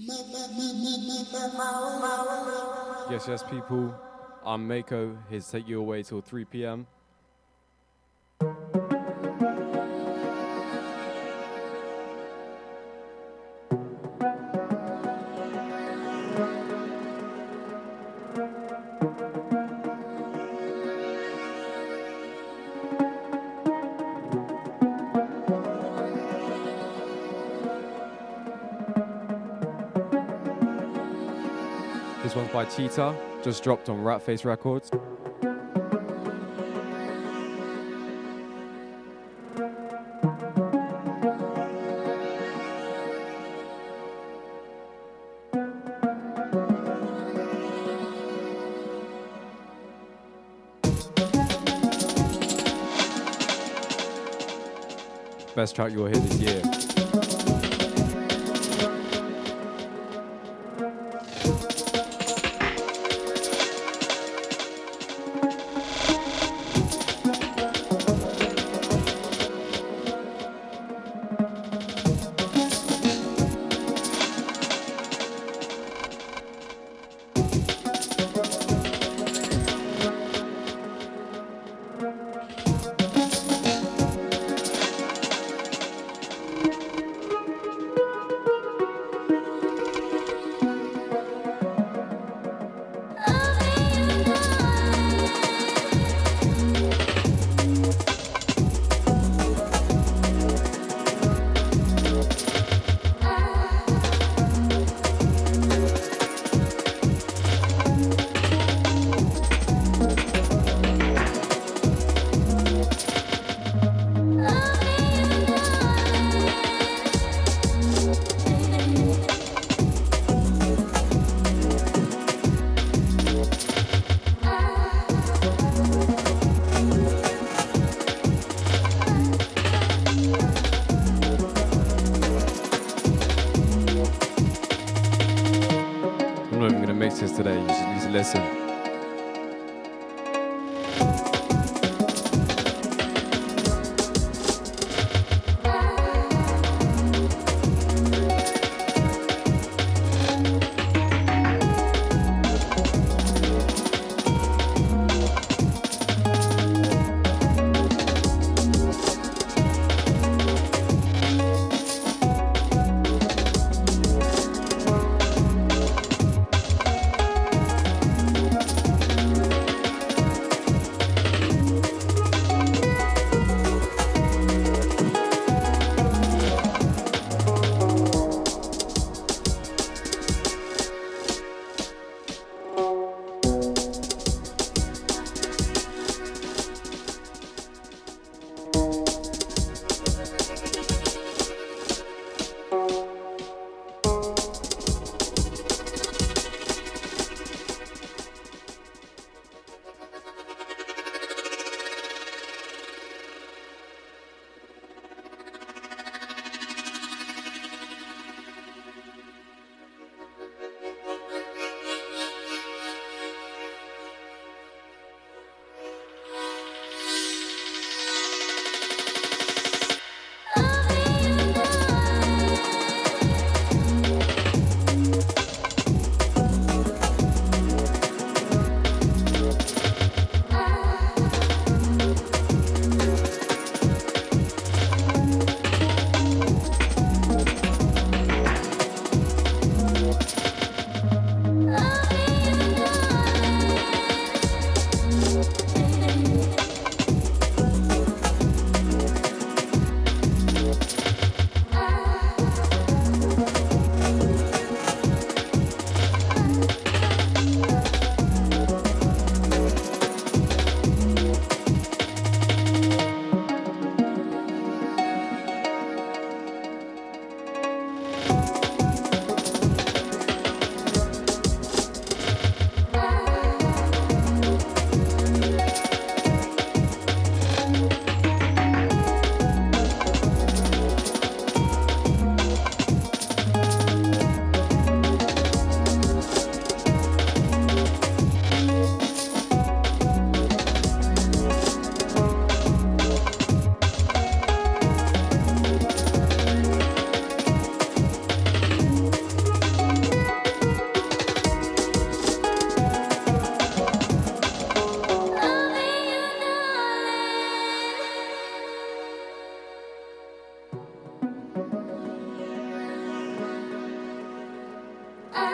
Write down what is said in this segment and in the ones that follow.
Yes, yes, people. I'm Mako. Here's take you away till 3 p.m. Cheetah, just dropped on Ratface Records. Best track you'll hear this year.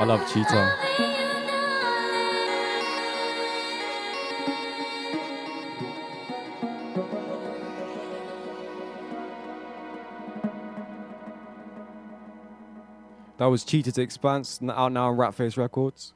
I love Cheetah. That was Cheetah's Expanse, out now on Ratface Records.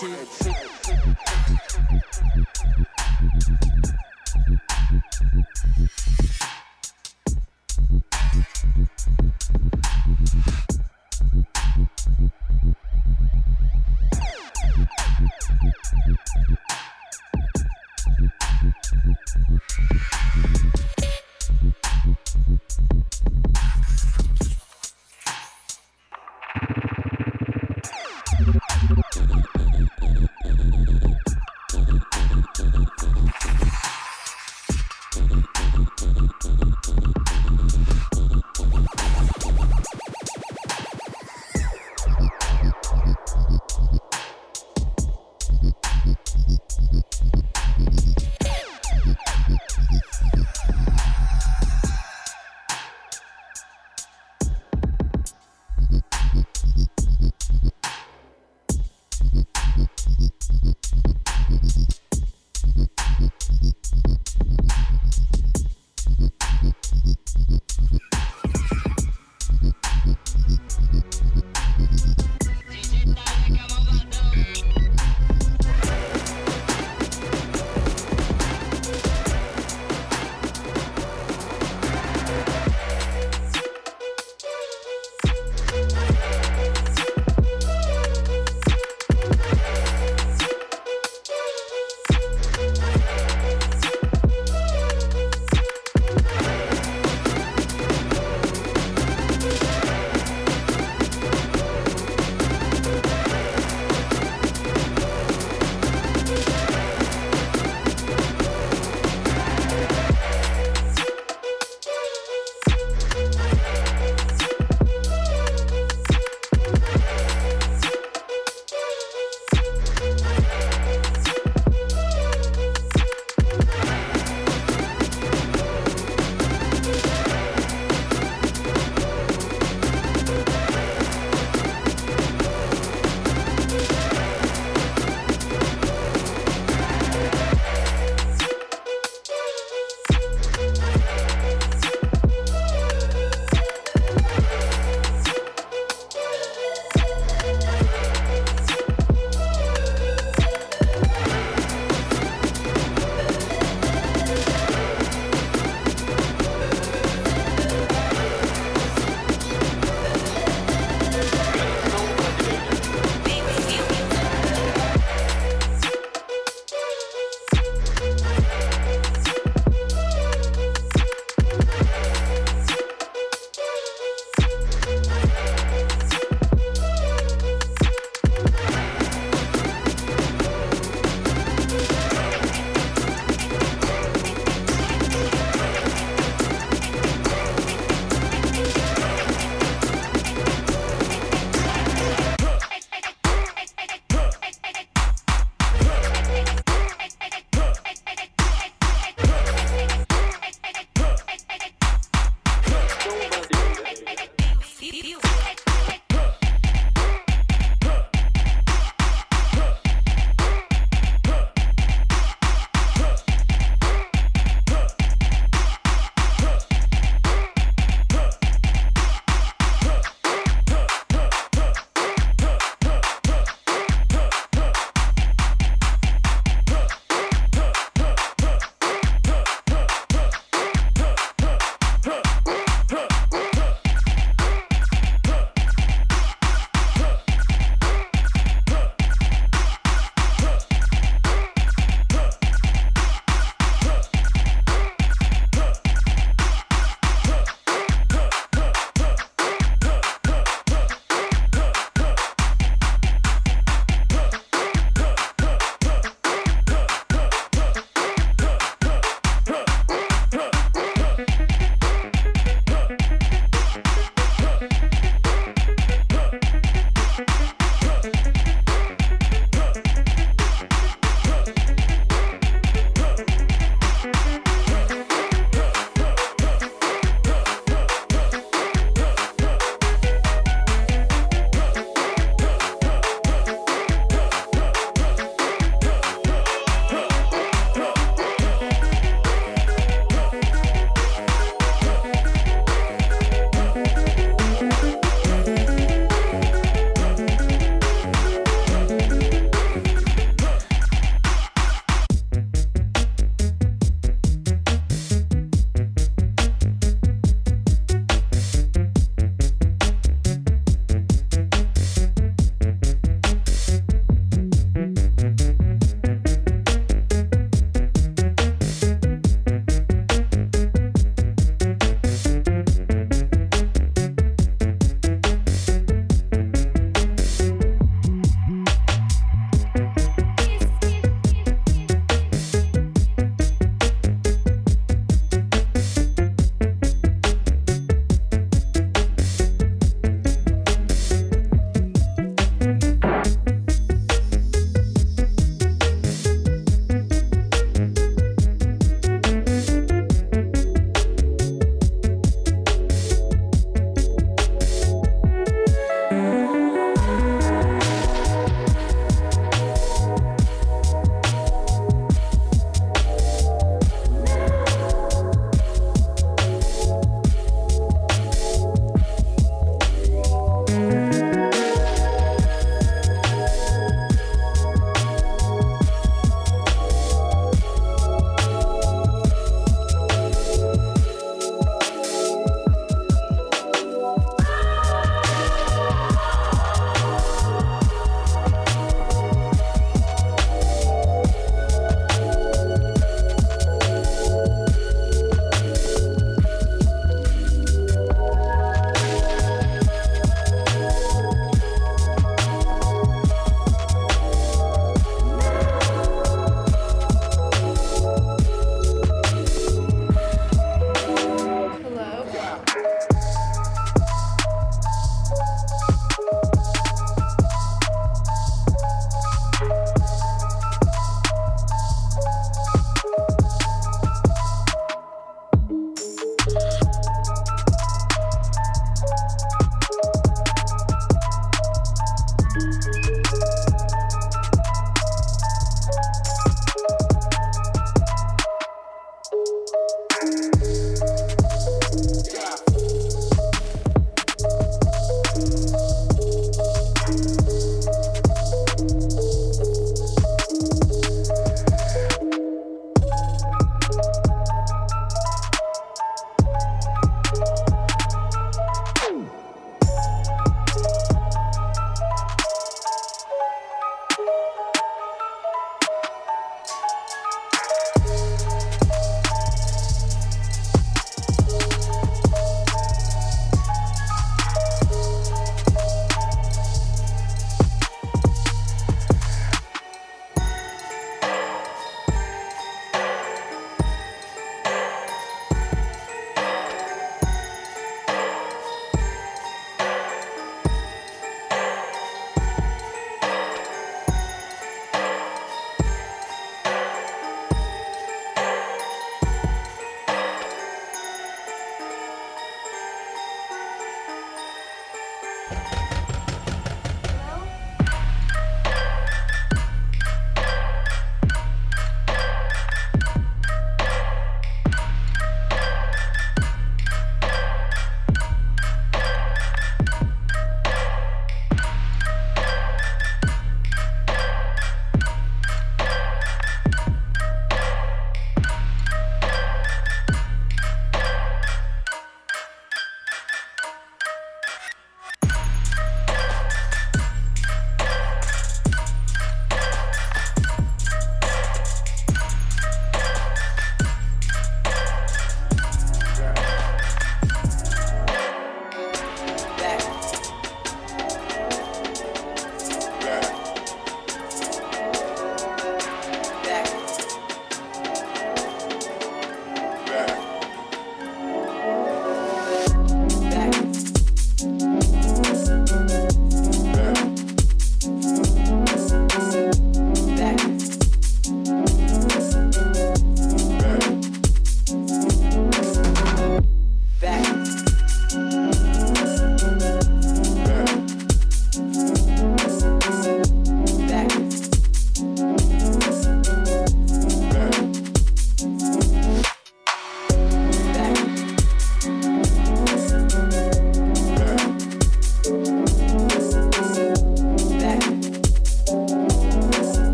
shit.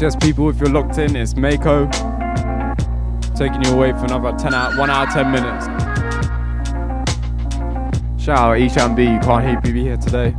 Yes, people, if you're locked in, it's Mako taking you away for another 10 out, 1 hour, 10 minutes. Shout out Ishan B, you can't hear BB here today.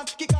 One kick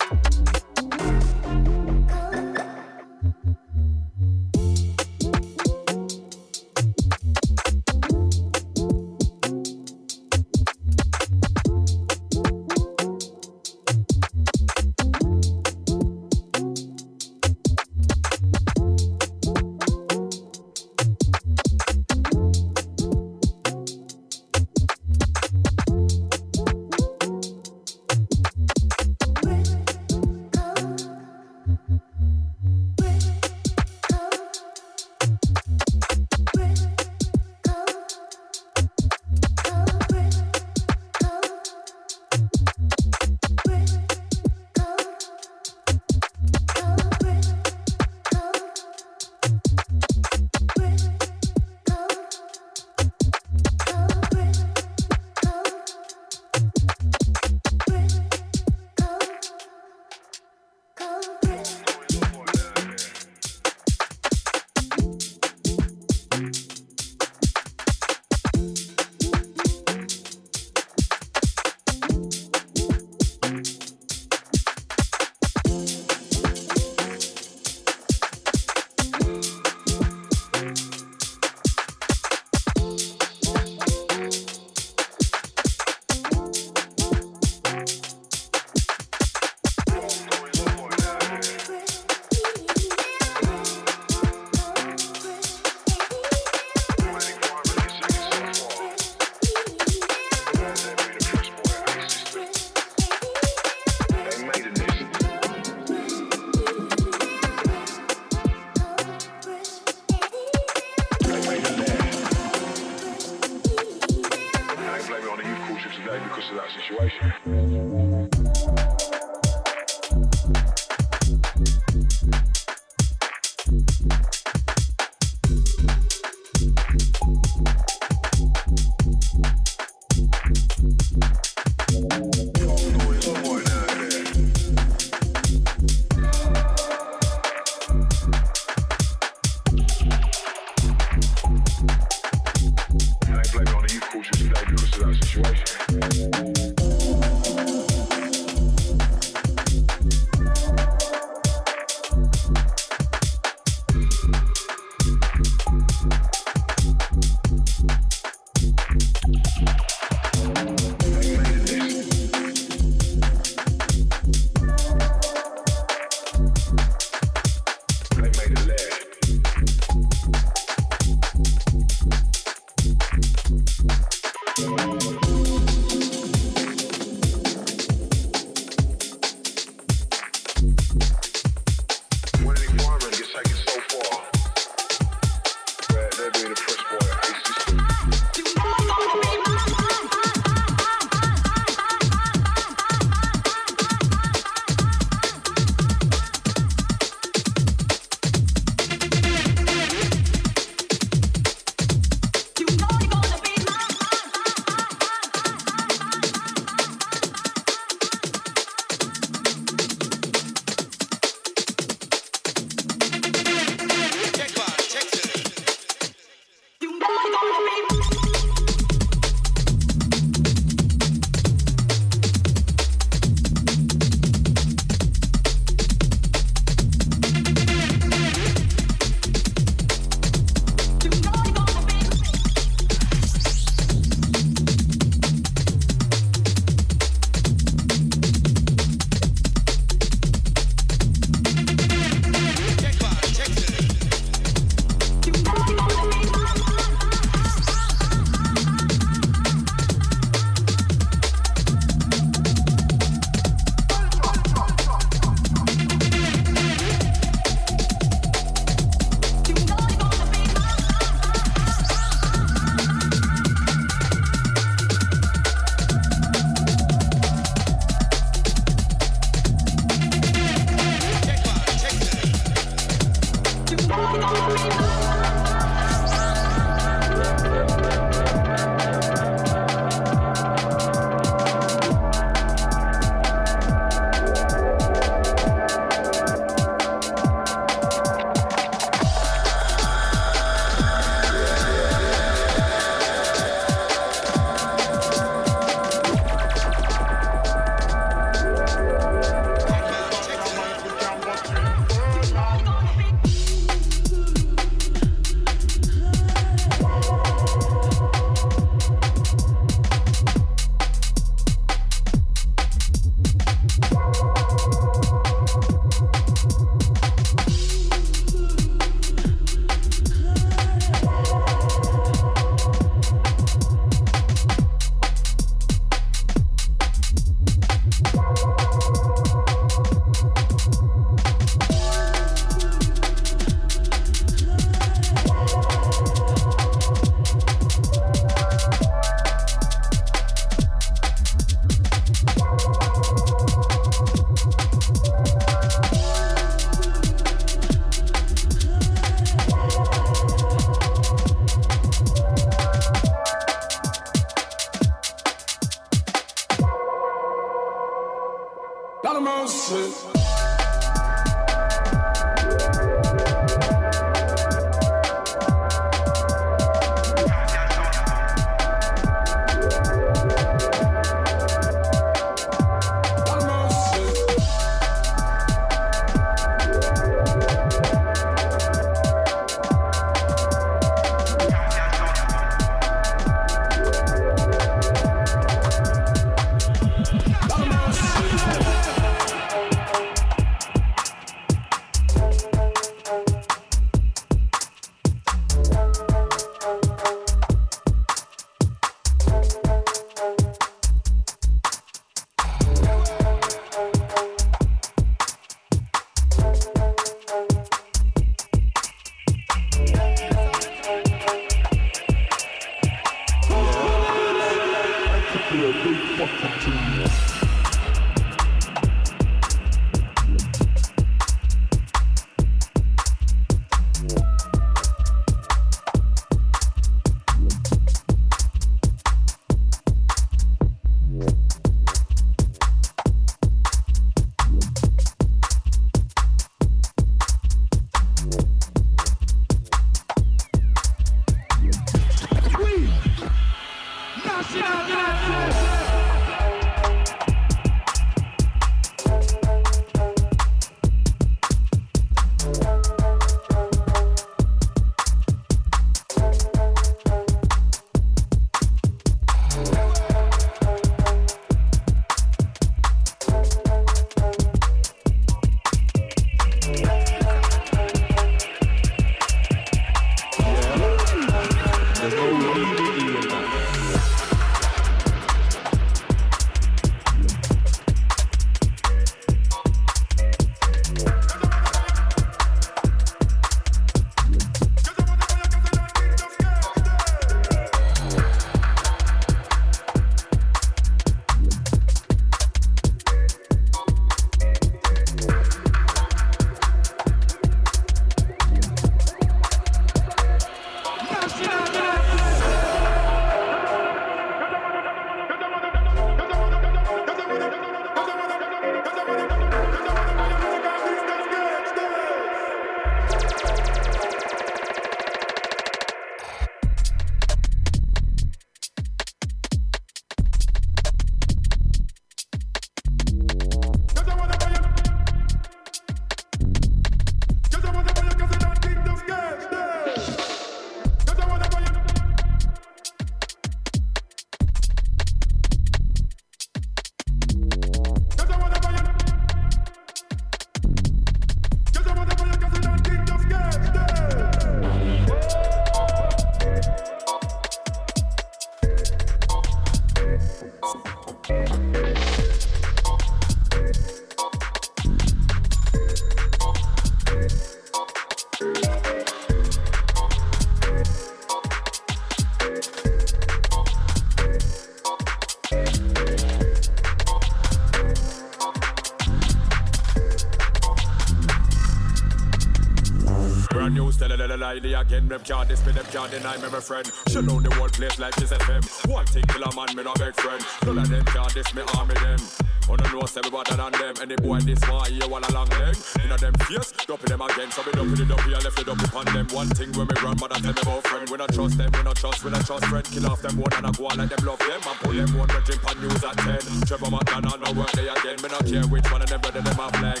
again. Them can't this me, them can't deny me, my friend. Shut down the whole place like this FM. One thing kill a man, me no beg friend. None of them can't this me, army them. On the nose, everybody than them. Any boy this one, here, one along leg. In a them face, dumping them again. So we dump it up here, left it up upon them. One thing when me run, mother tell me about friend. We not trust them, we not trust, we not trust friend. Kill off them one and I go on like them love them. And pull them one, drink on news at 10. Trevor McDonald, no work day again. Me not care which one of them brother them a flag.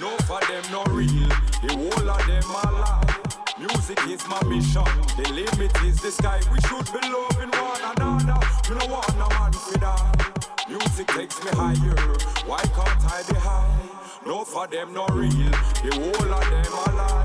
No for them, no real. The whole of them are lie. Music is my mission. The limit is the sky. We should be loving one another. We don't want no man for that. Music takes me higher. Why can't I be high? No for them, no real. The whole of them are lie.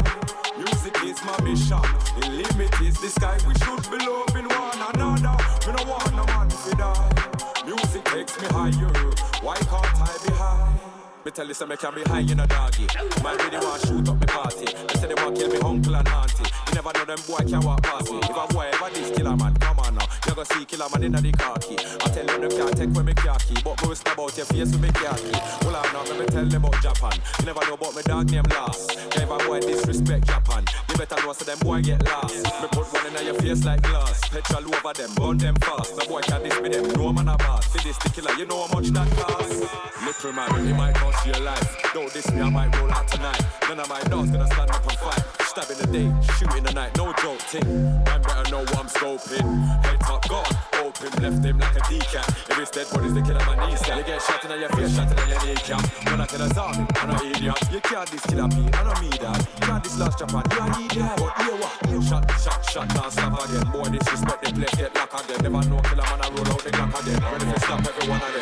Music is my mission. The limit is the sky. We should be loving one another. We don't want no man to die. Music takes me higher. Why can't I be high? Me tell you some me can be high in a doggy. Man really want shoot up me party. They say they want kill me uncle and auntie. You never know them boy can walk past me. If a boy ever this killer man, come. You go see killer man inna the car key. I tell them them can't take when me key but me about your face with me khaki. Well I know me tell them about Japan. You never know about me dog name last. If a boy disrespect Japan, you better know so them boy get lost. Me put one inna your face like glass. Petrol over them, burn them fast. No boy can diss me them, no man a boss. See this the killer, you know how much that cost. Little man, he might cost your life. Don't diss me, I might roll out tonight. None of my dogs gonna stand up and fight. Stab in the day, shoot in the night, no joke ting. Man better know what I'm scoping. Head top gone, open, left him like a decaf. If it's dead bodies, they kill him my knees. You get shot in your face, shot in your kneecap. When I kill a zombie, I'm an idiot. You can't diss killer me, I don't mean that. You can't diss last Japan, you an idiot. But here what? Shot, shot, shot, can't stop again. Boy, disrespect the place, get locked again. Never know killer man, I roll out the clock again. Ready to stop every one of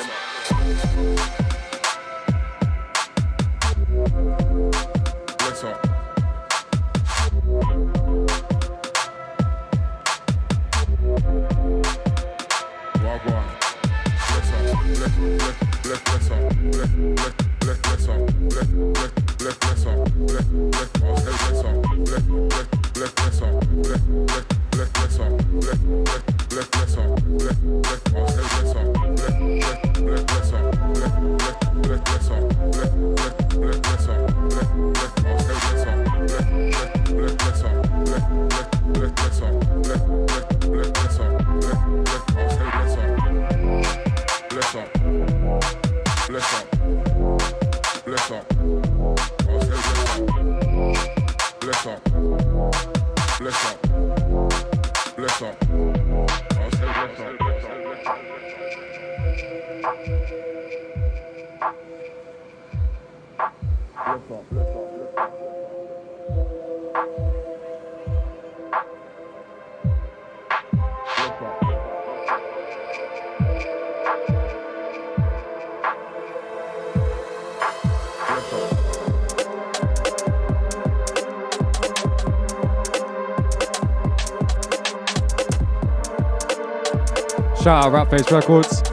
them. Up. Bless, bless, up. Bless, up. Bless, up. I'll say bless up. Bless, up. Bless, up. Up. I'll say bless up. Bless, bless, bless, bless Shout out Ratface Records.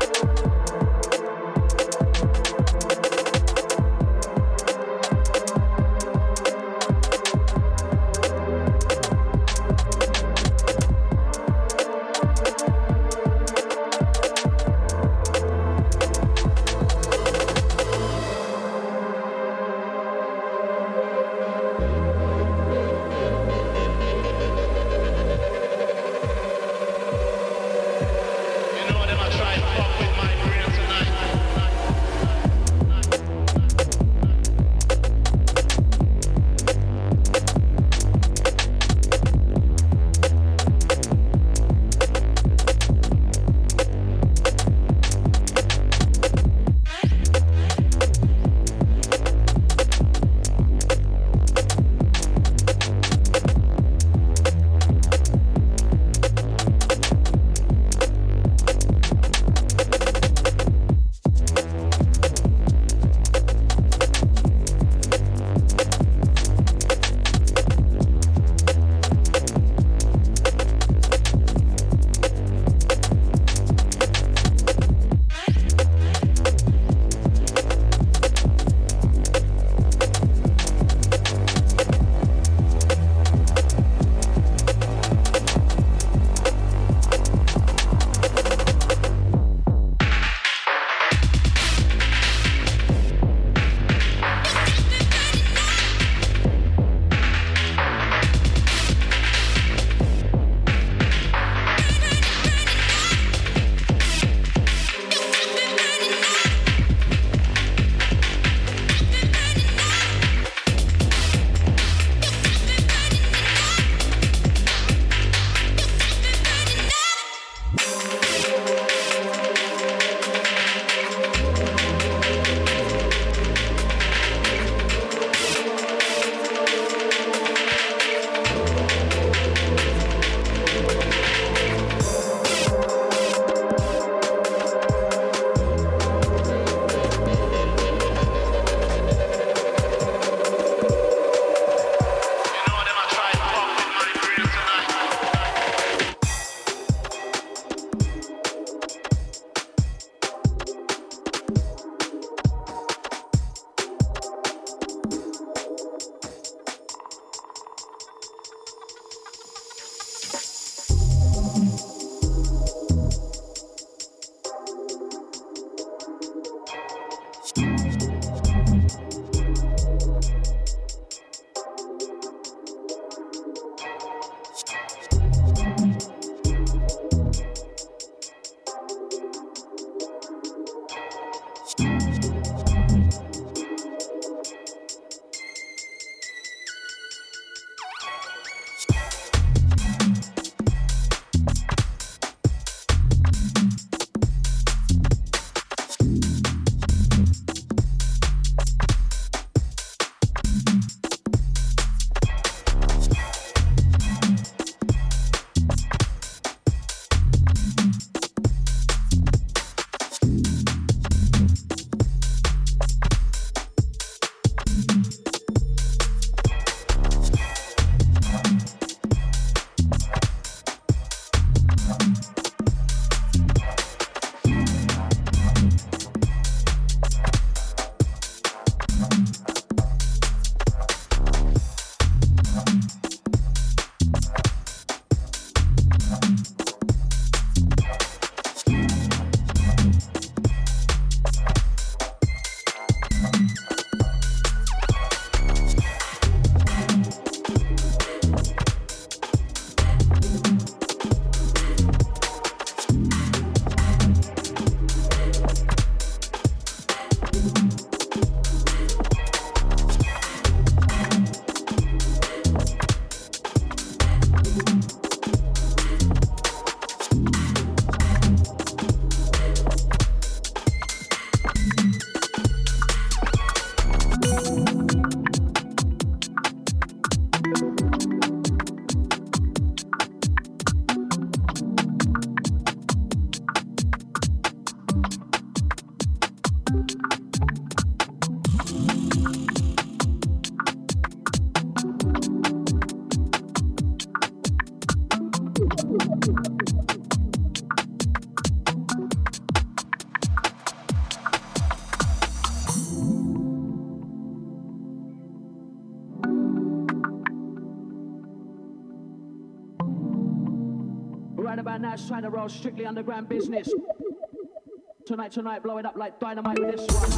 Roll strictly underground business. Tonight, tonight, blow it up like dynamite with this one.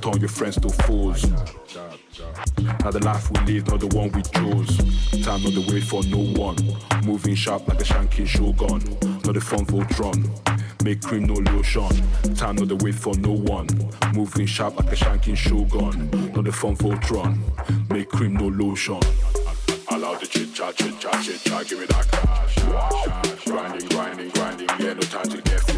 Turn your friends to fools. Now the life we live, not the one we chose. Time not the wait for no one. Moving sharp like a shanking shogun. Not the fun for Voltron. Make cream no lotion. Time not the wait for no one. Moving sharp like a shanking shogun. Not the fun for Voltron. Make cream no lotion. Allow the chit chat, chit chat, chit chat, give me that cash. Grinding, grinding, grinding, yeah, no time to get.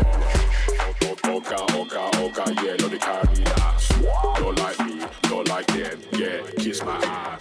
Oka, oka, oka, yeah, no they carry last. Don't like me, don't like them, yeah, kiss my ass.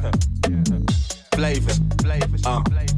blijven, blijven, ah. blijven.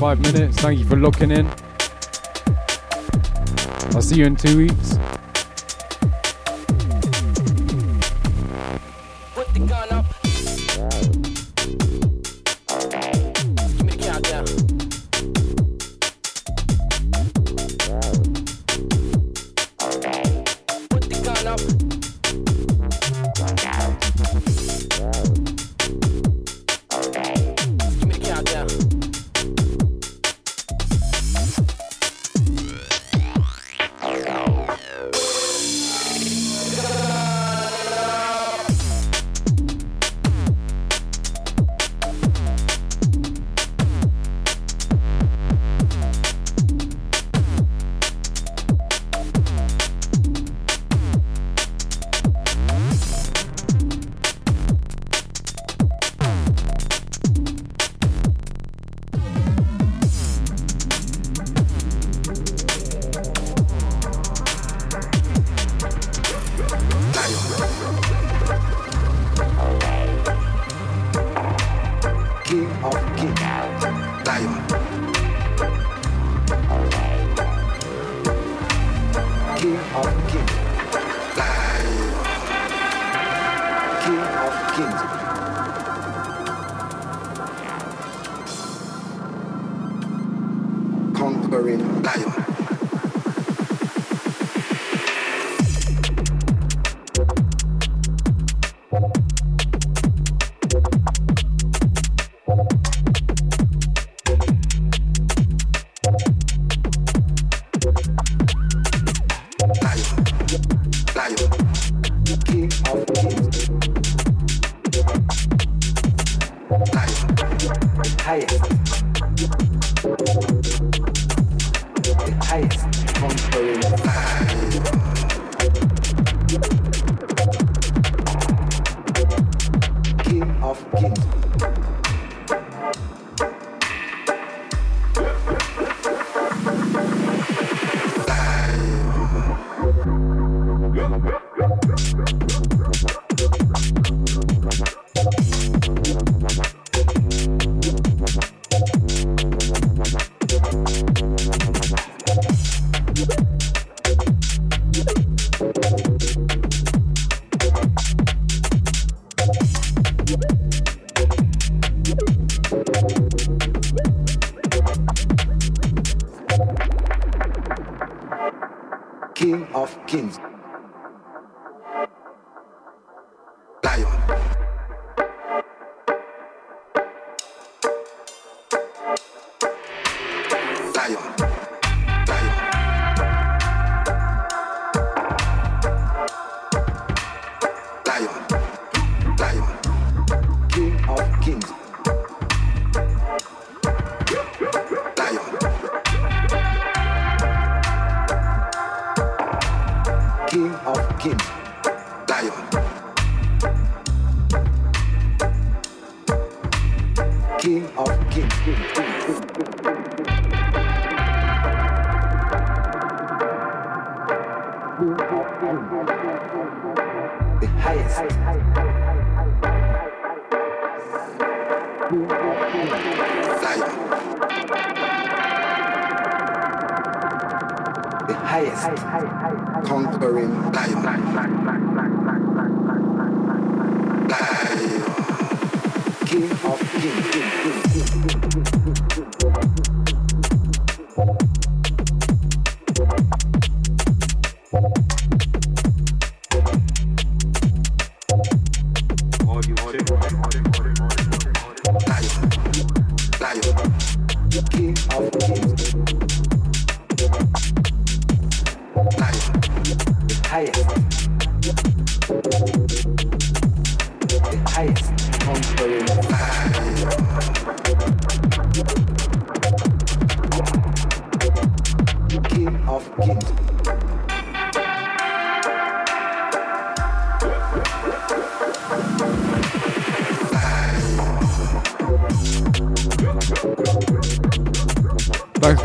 five minutes. Thank you for looking in. I'll see you in two weeks.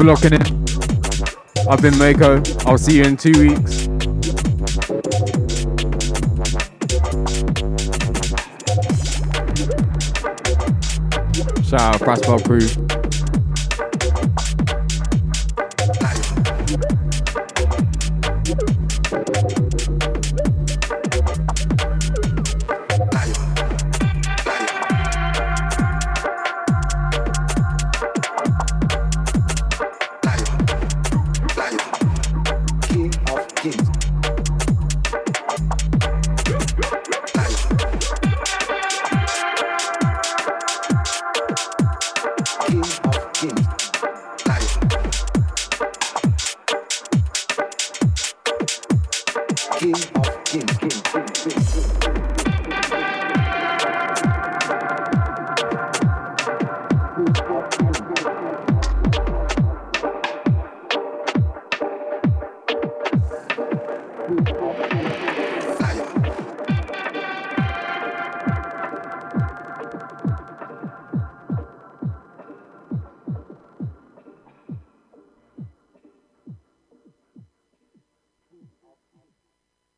Locking in. I've been Mako. I'll see you in two weeks. Shout out Brassbell Crew.